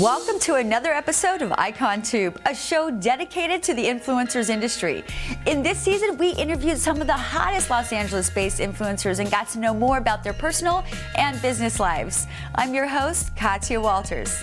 Welcome to another episode of Icon Tube, a show dedicated to the influencers industry. In this season, we interviewed some of the hottest Los Angeles based influencers and got to know more about their personal and business lives. I'm your host, Katya Walters.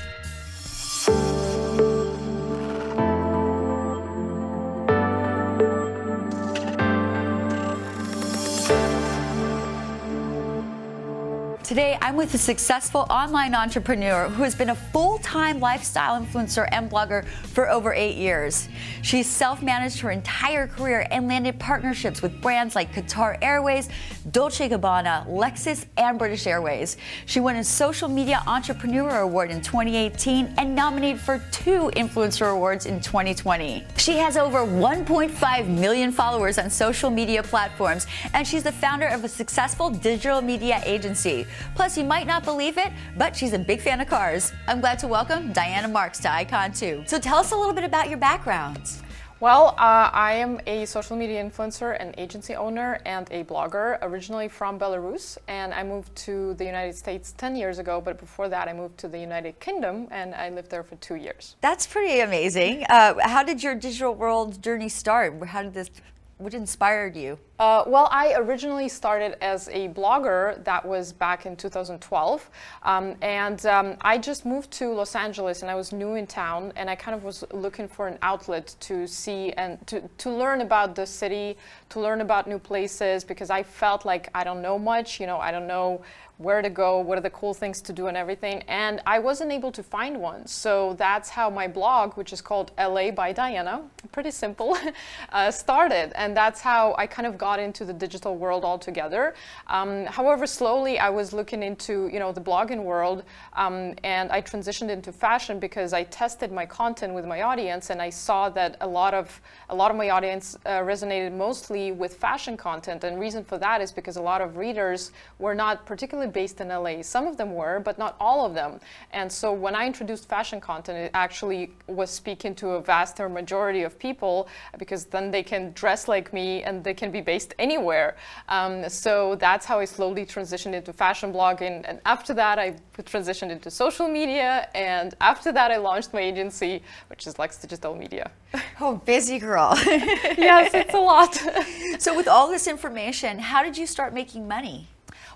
Today, I'm with a successful online entrepreneur who has been a full time lifestyle influencer and blogger for over eight years. She's self managed her entire career and landed partnerships with brands like Qatar Airways, Dolce Gabbana, Lexus, and British Airways. She won a Social Media Entrepreneur Award in 2018 and nominated for two Influencer Awards in 2020. She has over 1.5 million followers on social media platforms, and she's the founder of a successful digital media agency. Plus, you might not believe it, but she's a big fan of cars. I'm glad to welcome Diana Marks to Icon Tube. So tell us a little bit about your background. Well, uh, I am a social media influencer, an agency owner, and a blogger, originally from Belarus. And I moved to the United States 10 years ago, but before that, I moved to the United Kingdom and I lived there for two years. That's pretty amazing. Uh, how did your digital world journey start? How did this what inspired you? Uh, well, I originally started as a blogger. That was back in 2012, um, and um, I just moved to Los Angeles, and I was new in town, and I kind of was looking for an outlet to see and to, to learn about the city, to learn about new places, because I felt like I don't know much. You know, I don't know where to go, what are the cool things to do, and everything. And I wasn't able to find one. So that's how my blog, which is called LA by Diana, pretty simple, uh, started. And that's how I kind of got into the digital world altogether. Um, however, slowly I was looking into you know the blogging world, um, and I transitioned into fashion because I tested my content with my audience, and I saw that a lot of a lot of my audience uh, resonated mostly with fashion content. And reason for that is because a lot of readers were not particularly based in LA. Some of them were, but not all of them. And so when I introduced fashion content, it actually was speaking to a vaster majority of people because then they can dress like me and they can be based anywhere. Um, so that's how I slowly transitioned into fashion blogging. And after that, I transitioned into social media. And after that, I launched my agency, which is Lex Digital Media. Oh, busy girl. yes, it's a lot. so, with all this information, how did you start making money?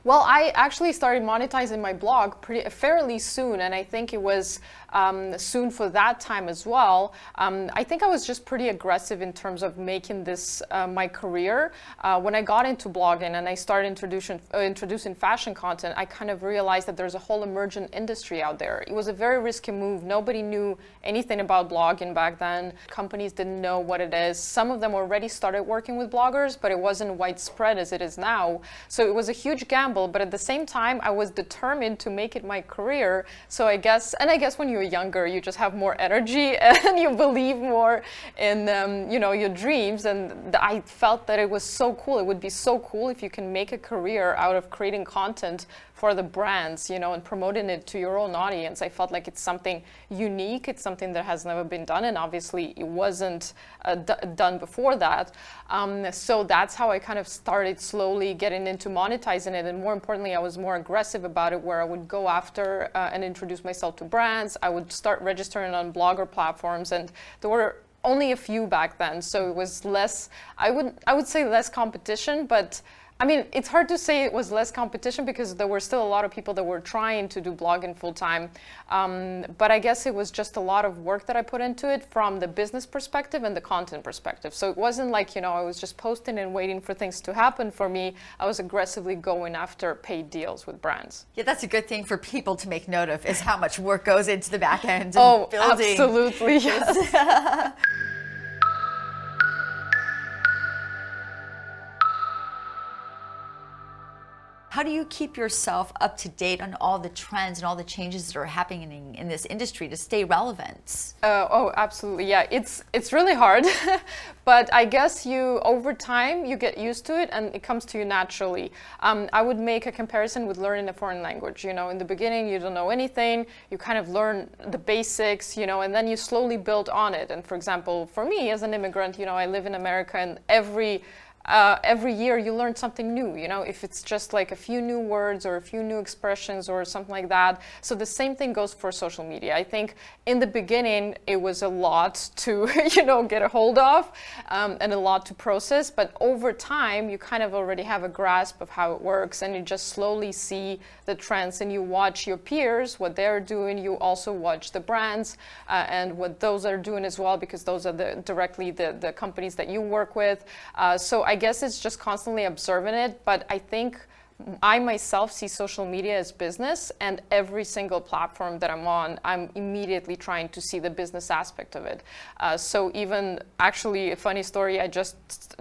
Well, I actually started monetizing my blog pretty fairly soon, and I think it was um, soon for that time as well. Um, I think I was just pretty aggressive in terms of making this uh, my career. Uh, when I got into blogging and I started introducing uh, introducing fashion content, I kind of realized that there's a whole emergent industry out there. It was a very risky move. Nobody knew anything about blogging back then. Companies didn't know what it is. Some of them already started working with bloggers, but it wasn't widespread as it is now. So it was a huge gamble. But at the same time, I was determined to make it my career. So I guess, and I guess when you you're younger, you just have more energy and you believe more in um, you know your dreams. And I felt that it was so cool. It would be so cool if you can make a career out of creating content for the brands, you know, and promoting it to your own audience. I felt like it's something unique. It's something that has never been done, and obviously it wasn't uh, d- done before that. Um, so that's how I kind of started slowly getting into monetizing it, and more importantly, I was more aggressive about it, where I would go after uh, and introduce myself to brands. I would start registering on blogger platforms, and there were only a few back then, so it was less. I would I would say less competition, but I mean, it's hard to say it was less competition because there were still a lot of people that were trying to do blogging full time. Um, but I guess it was just a lot of work that I put into it from the business perspective and the content perspective. So it wasn't like, you know, I was just posting and waiting for things to happen for me. I was aggressively going after paid deals with brands. Yeah, that's a good thing for people to make note of is how much work goes into the back end. oh, building. absolutely. Yes. How do you keep yourself up to date on all the trends and all the changes that are happening in this industry to stay relevant? Uh, oh, absolutely. Yeah, it's it's really hard, but I guess you over time you get used to it and it comes to you naturally. Um, I would make a comparison with learning a foreign language. You know, in the beginning you don't know anything, you kind of learn the basics, you know, and then you slowly build on it. And for example, for me as an immigrant, you know, I live in America and every uh, every year you learn something new you know if it's just like a few new words or a few new expressions or something like that. So the same thing goes for social media. I think in the beginning it was a lot to you know get a hold of um, and a lot to process. But over time you kind of already have a grasp of how it works and you just slowly see the trends and you watch your peers what they're doing. You also watch the brands uh, and what those are doing as well because those are the directly the, the companies that you work with. Uh, so I guess it's just constantly observing it, but I think I myself see social media as business, and every single platform that I'm on, I'm immediately trying to see the business aspect of it. Uh, so even actually, a funny story, I just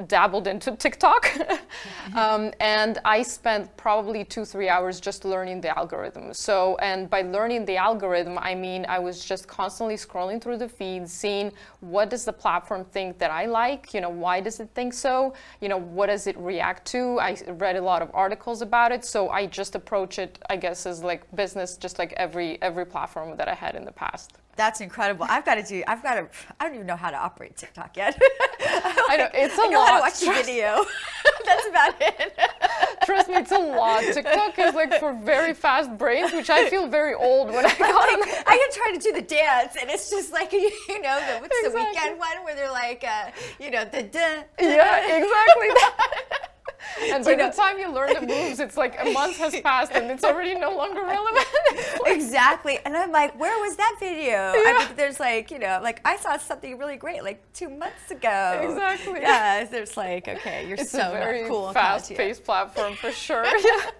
dabbled into TikTok, um, and I spent probably two three hours just learning the algorithm. So and by learning the algorithm, I mean I was just constantly scrolling through the feed, seeing what does the platform think that I like. You know, why does it think so? You know, what does it react to? I read a lot of articles about it. So I just approach it, I guess, as like business, just like every every platform that I had in the past. That's incredible. I've got to do. I've got to. I don't even know how to operate TikTok yet. I know it's a I know lot. how to watch the video. That's about it. Trust me, it's a lot. TikTok is like for very fast brains, which I feel very old when I got on. Like, I can try to do the dance, and it's just like you know, the, what's the weekend one where they're like, uh, you know, the duh, Yeah, exactly. And by you know- the time you learn the moves, it's like a month has passed and it's already no longer relevant. exactly. And I'm like, where was that video? I mean, there's like, you know, like I saw something really great like two months ago. Exactly. Yeah. There's like, okay, you're It's so a very cool. and classy. fast-paced platform for sure. Yeah.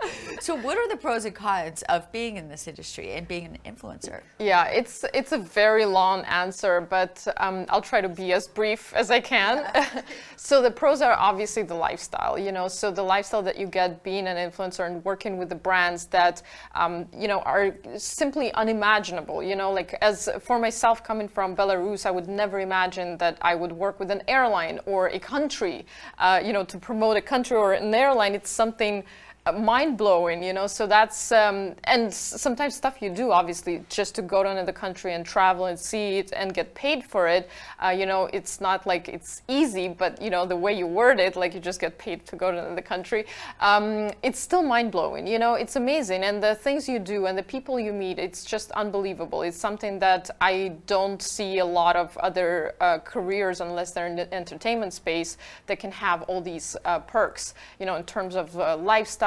So, what are the pros and cons of being in this industry and being an influencer? Yeah, it's it's a very long answer, but um, I'll try to be as brief as I can. so the pros are obviously the lifestyle, you know. So the lifestyle that you get being an influencer and working with the brands that um, you know are simply unimaginable. You know, like as for myself coming from Belarus, I would never imagine that I would work with an airline or a country. Uh, you know, to promote a country or an airline, it's something mind blowing, you know. So that's um, and sometimes stuff you do, obviously, just to go to another country and travel and see it and get paid for it. Uh, you know, it's not like it's easy, but you know the way you word it, like you just get paid to go to another country. Um, it's still mind blowing, you know. It's amazing, and the things you do and the people you meet, it's just unbelievable. It's something that I don't see a lot of other uh, careers unless they're in the entertainment space that can have all these uh, perks, you know, in terms of uh,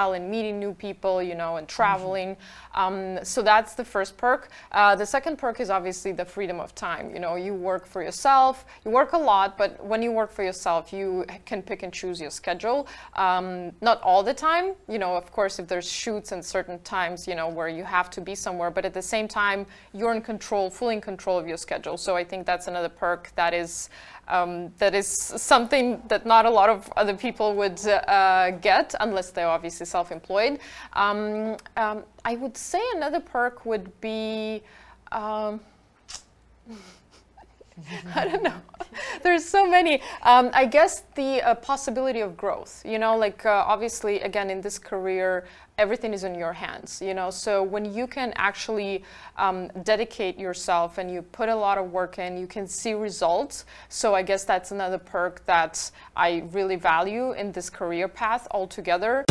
lifestyle and meeting new people, you know, and mm-hmm. traveling. Um, so that's the first perk. Uh, the second perk is obviously the freedom of time. You know, you work for yourself. You work a lot, but when you work for yourself, you can pick and choose your schedule. Um, not all the time. You know, of course, if there's shoots and certain times, you know, where you have to be somewhere, but at the same time, you're in control, fully in control of your schedule. So I think that's another perk that is um, that is something that not a lot of other people would uh, get unless they're obviously self-employed. Um, um, I would say another perk would be. Um, I don't know. There's so many. Um, I guess the uh, possibility of growth. You know, like uh, obviously, again, in this career, everything is in your hands. You know, so when you can actually um, dedicate yourself and you put a lot of work in, you can see results. So I guess that's another perk that I really value in this career path altogether.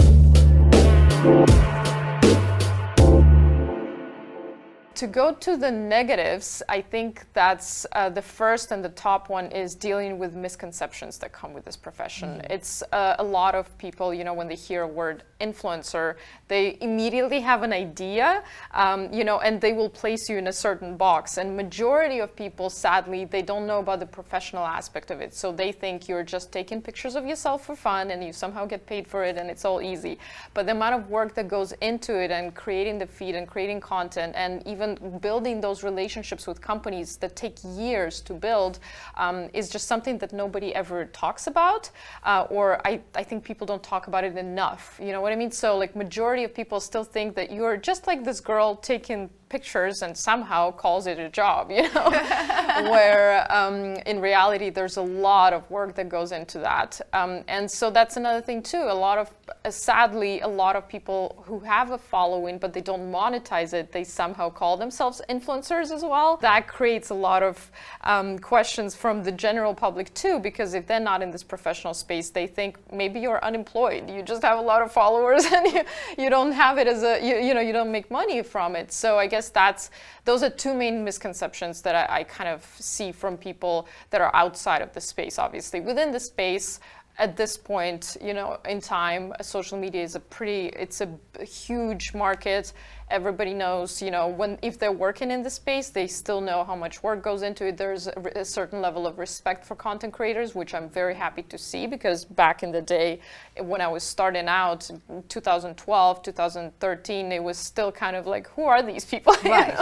To go to the negatives, I think that's uh, the first and the top one is dealing with misconceptions that come with this profession. It's uh, a lot of people, you know, when they hear a word influencer, they immediately have an idea, um, you know, and they will place you in a certain box. And majority of people, sadly, they don't know about the professional aspect of it. So they think you're just taking pictures of yourself for fun and you somehow get paid for it and it's all easy. But the amount of work that goes into it and creating the feed and creating content and even building those relationships with companies that take years to build um, is just something that nobody ever talks about uh, or I, I think people don't talk about it enough. You know what i mean? So like majority of people still think that you're just like this girl taking pictures and somehow calls it a job, you know, where um, in reality there's a lot of work that goes into that. Um, and so that's another thing too. A lot of, uh, sadly, a lot of people who have a following but they don't monetize it, they somehow call themselves influencers as well. That creates a lot of um, questions from the general public too, because if they're not in this professional space, they think maybe you're unemployed. You just have a lot of followers and you, you don't have it as a, you, you know, you don't make money from it. So I guess that's, those are two main misconceptions that I, I kind of see from people that are outside of the space, obviously. Within the space, at this point, you know, in time, social media is a pretty, it's a huge market everybody knows, you know, when if they're working in the space, they still know how much work goes into it. There's a, a, certain level of respect for content creators, which I'm very happy to see because back in the day, when I was starting out, 2012, 2013, it was still kind of like, who are these people? Right.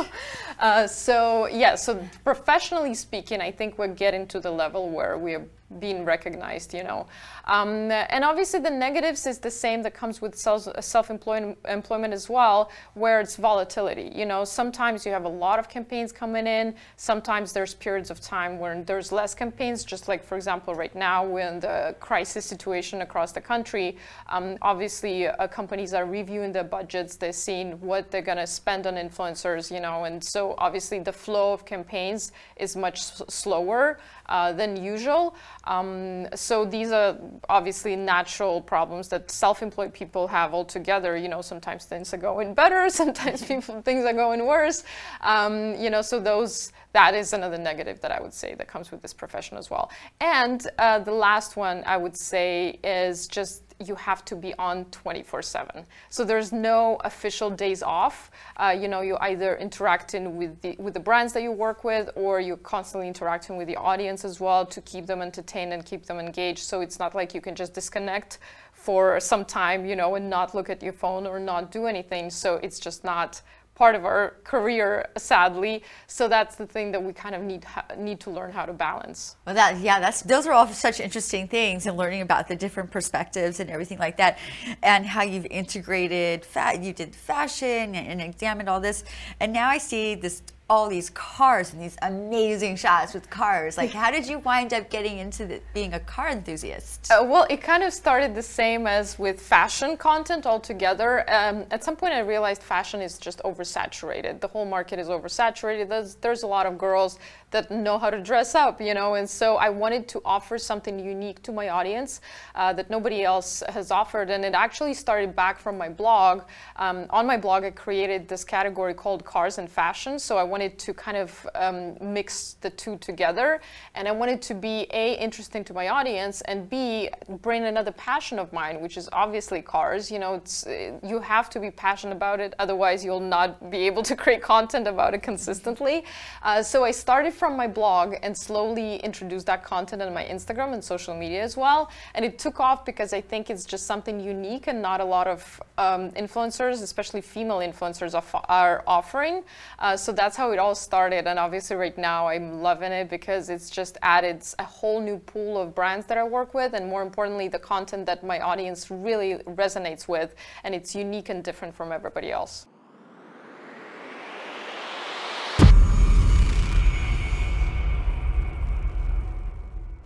uh, so yeah, so professionally speaking, I think we're getting to the level where we're being recognized, you know. Um, and obviously the negatives is the same that comes with self-employment employment as well, where it's volatility. You know, sometimes you have a lot of campaigns coming in. Sometimes there's periods of time when there's less campaigns, just like, for example, right now we're in the crisis situation across the country. Um, obviously, uh, companies are reviewing their budgets. They're seeing what they're going to spend on influencers, you know, and so obviously the flow of campaigns is much slower uh, than usual. Um, so these are obviously natural problems that self-employed people have altogether. You know, sometimes things are going better, sometimes people things are going worse. Um, you know, so those that is another negative that I would say that comes with this profession as well. And uh, the last one I would say is just you have to be on 24/7. So there's no official days off. Uh, you know, you're either interacting with the with the brands that you work with, or you're constantly interacting with the audience as well to keep them entertained and keep them engaged. So it's not like you can just disconnect for some time, you know, and not look at your phone or not do anything. So it's just not part of our career, sadly. So that's the thing that we kind of need need to learn how to balance. Well, that yeah, that's those are all such interesting things, and learning about the different perspectives and everything like that, and how you've integrated. Fat, you did fashion and, and examined all this, and now I see this all these cars and these amazing shots with cars. Like, how did you wind up getting into the, being a car enthusiast? Uh, well, it kind of started the same as with fashion content altogether. Um, at some point, I realized fashion is just oversaturated. The whole market is oversaturated. There's, there's a lot of girls that know how to dress up, you know, and so I wanted to offer something unique to my audience uh, that nobody else has offered. And it actually started back from my blog. Um, on my blog, I created this category called cars and fashion. So I wanted to kind of um, mix the two together. And I wanted to be A, interesting to my audience, and B, bring another passion of mine, which is obviously cars. You know, it's, you have to be passionate about it, otherwise, you'll not be able to create content about it consistently. Uh, so I started from my blog and slowly introduced that content on my Instagram and social media as well. And it took off because I think it's just something unique and not a lot of um, influencers, especially female influencers, are offering. Uh, so that's how it all started. And obviously, right now, I'm loving it because it's just added a whole new pool of brands that I work with. And more importantly, the content that my audience really resonates with. And it's unique and different from everybody else.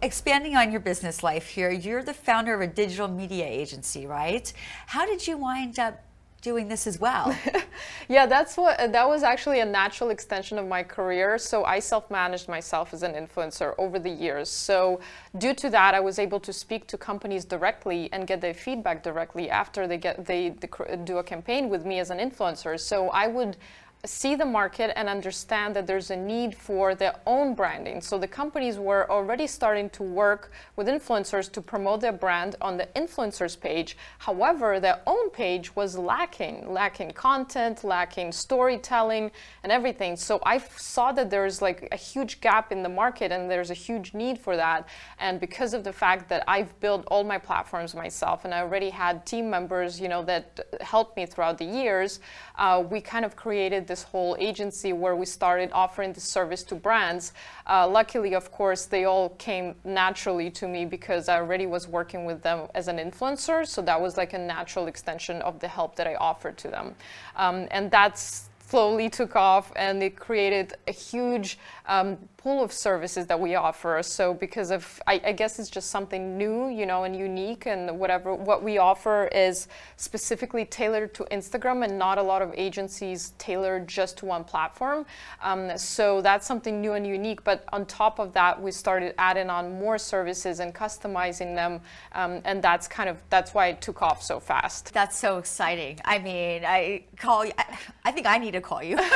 expanding on your business life here, you're the founder of a digital media agency, right? How did you wind up doing this as well? yeah, that's what that was actually a natural extension of my career. So I self-managed myself as an influencer over the years. So due to that, I was able to speak to companies directly and get their feedback directly after they get they, they do a campaign with me as an influencer. So I would see the market and understand that there's a need for their own branding. So the companies were already starting to work with influencers to promote their brand on the influencers page. However, their own page was lacking, lacking content, lacking storytelling and everything. So I saw that there's like a huge gap in the market and there's a huge need for that. And because of the fact that I've built all my platforms myself and I already had team members, you know, that helped me throughout the years, uh, we kind of created this whole agency where we started offering the service to brands. Uh, luckily, of course, they all came naturally to me because I already was working with them as an influencer. So that was like a natural extension of the help that I offered to them. Um, and that's slowly took off and it created a huge um, pool of services that we offer. So because of, I, I, guess it's just something new, you know, and unique and whatever, what we offer is specifically tailored to Instagram and not a lot of agencies tailored just to one platform. Um, so that's something new and unique. But on top of that, we started adding on more services and customizing them. Um, and that's kind of, that's why it took off so fast. That's so exciting. I mean, I call you, I, I think I need to call you.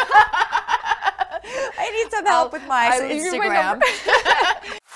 I need some help I'll, with my I'll Instagram.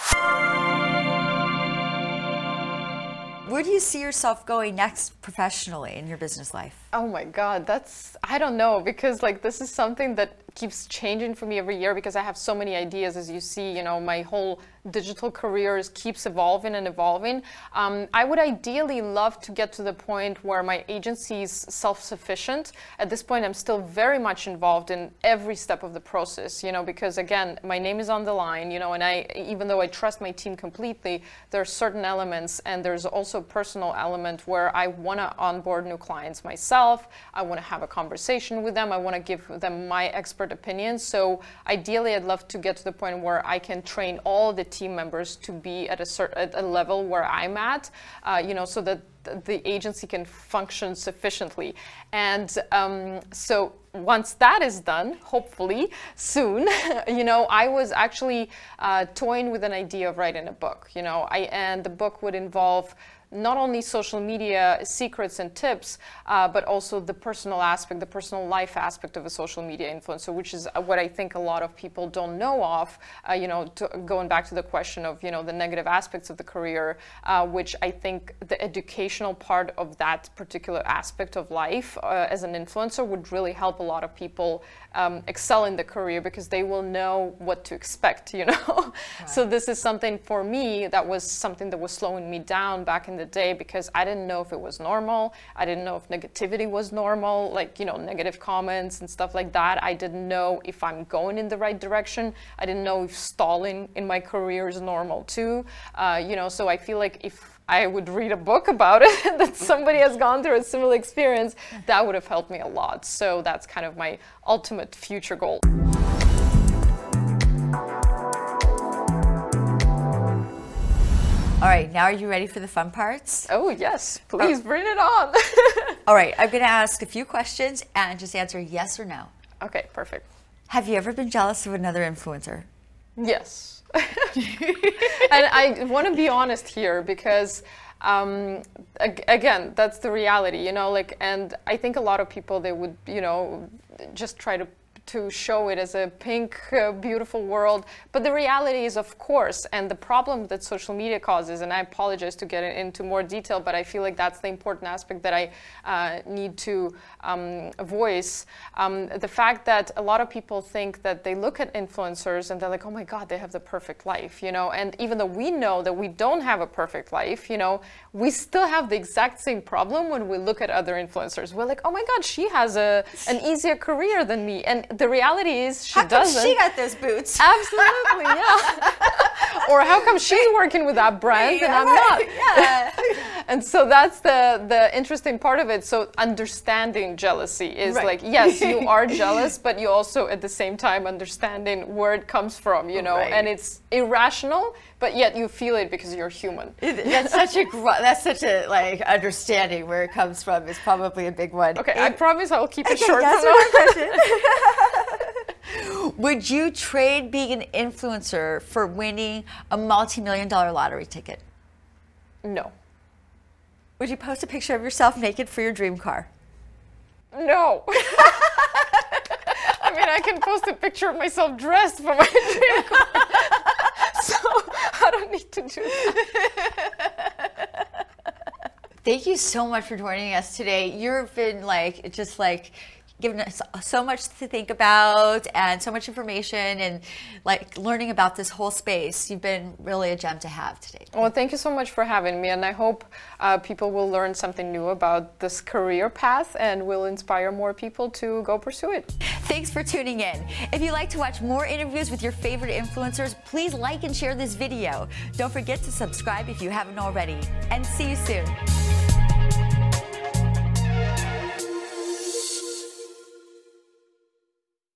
Where do you see yourself going next professionally in your business life? Oh my God, that's, I don't know, because like this is something that keeps changing for me every year because I have so many ideas. As you see, you know, my whole digital career keeps evolving and evolving. Um, I would ideally love to get to the point where my agency is self-sufficient. At this point, I'm still very much involved in every step of the process, you know, because again, my name is on the line, you know, and I, even though I trust my team completely, there are certain elements and there's also a personal element where I want to onboard new clients myself. I want to have a conversation with them. I want to give them my expertise expert opinion. So ideally, I'd love to get to the point where I can train all the team members to be at a certain at a level where I'm at, uh, you know, so that the agency can function sufficiently. And um, so once that is done, hopefully soon, you know, I was actually uh, toying with an idea of writing a book, you know, I, and the book would involve not only social media secrets and tips, uh, but also the personal aspect, the personal life aspect of a social media influencer, which is what I think a lot of people don't know of. Uh, you know, to, going back to the question of you know the negative aspects of the career, uh, which I think the educational part of that particular aspect of life uh, as an influencer would really help a lot of people um, excel in the career because they will know what to expect. You know, right. so this is something for me that was something that was slowing me down back in the the day because I didn't know if it was normal. I didn't know if negativity was normal, like, you know, negative comments and stuff like that. I didn't know if I'm going in the right direction. I didn't know if stalling in my career is normal too. Uh, you know, so I feel like if I would read a book about it, that somebody has gone through a similar experience, that would have helped me a lot. So that's kind of my ultimate future goal. Right, now are you ready for the fun parts? Oh, yes. Please oh. bring it on. All right, I'm going to ask a few questions and just answer yes or no. Okay, perfect. Have you ever been jealous of another influencer? Yes. and I want to be honest here because um, again, that's the reality, you know, like, and I think a lot of people, they would, you know, just try to to show it as a pink, uh, beautiful world. But the reality is, of course, and the problem that social media causes, and I apologize to get into more detail, but I feel like that's the important aspect that I uh, need to um, voice. Um, the fact that a lot of people think that they look at influencers and they're like, oh my God, they have the perfect life, you know? And even though we know that we don't have a perfect life, you know, we still have the exact same problem when we look at other influencers. We're like, oh my God, she has a, an easier career than me. And the reality is she how doesn't. she got those boots? Absolutely, yeah. or how come she's working with that brand yeah, and I'm not? Yeah. and so that's the the interesting part of it. So understanding jealousy is right. like yes, you are jealous, but you also at the same time understanding where it comes from, you know, right. and it's irrational but yet you feel it because you're human. that's such a that's such a like understanding where it comes from is probably a big one. Okay, I promise I'll keep it okay, short. That's question. Would you trade being an influencer for winning a multi-million dollar lottery ticket? No. Would you post a picture of yourself naked for your dream car? No. I mean, I can post a picture of myself dressed for my dream car. so I don't need to do that. Thank you so much for joining us today. You've been like just like given us so much to think about and so much information and like learning about this whole space. You've been really a gem to have today. Well, thank you so much for having me, and I hope uh, people will learn something new about this career path and will inspire more people to go pursue it. Thanks for tuning in. If you'd like to watch more interviews with your favorite influencers, please like and share this video. Don't forget to subscribe if you haven't already, and see you soon.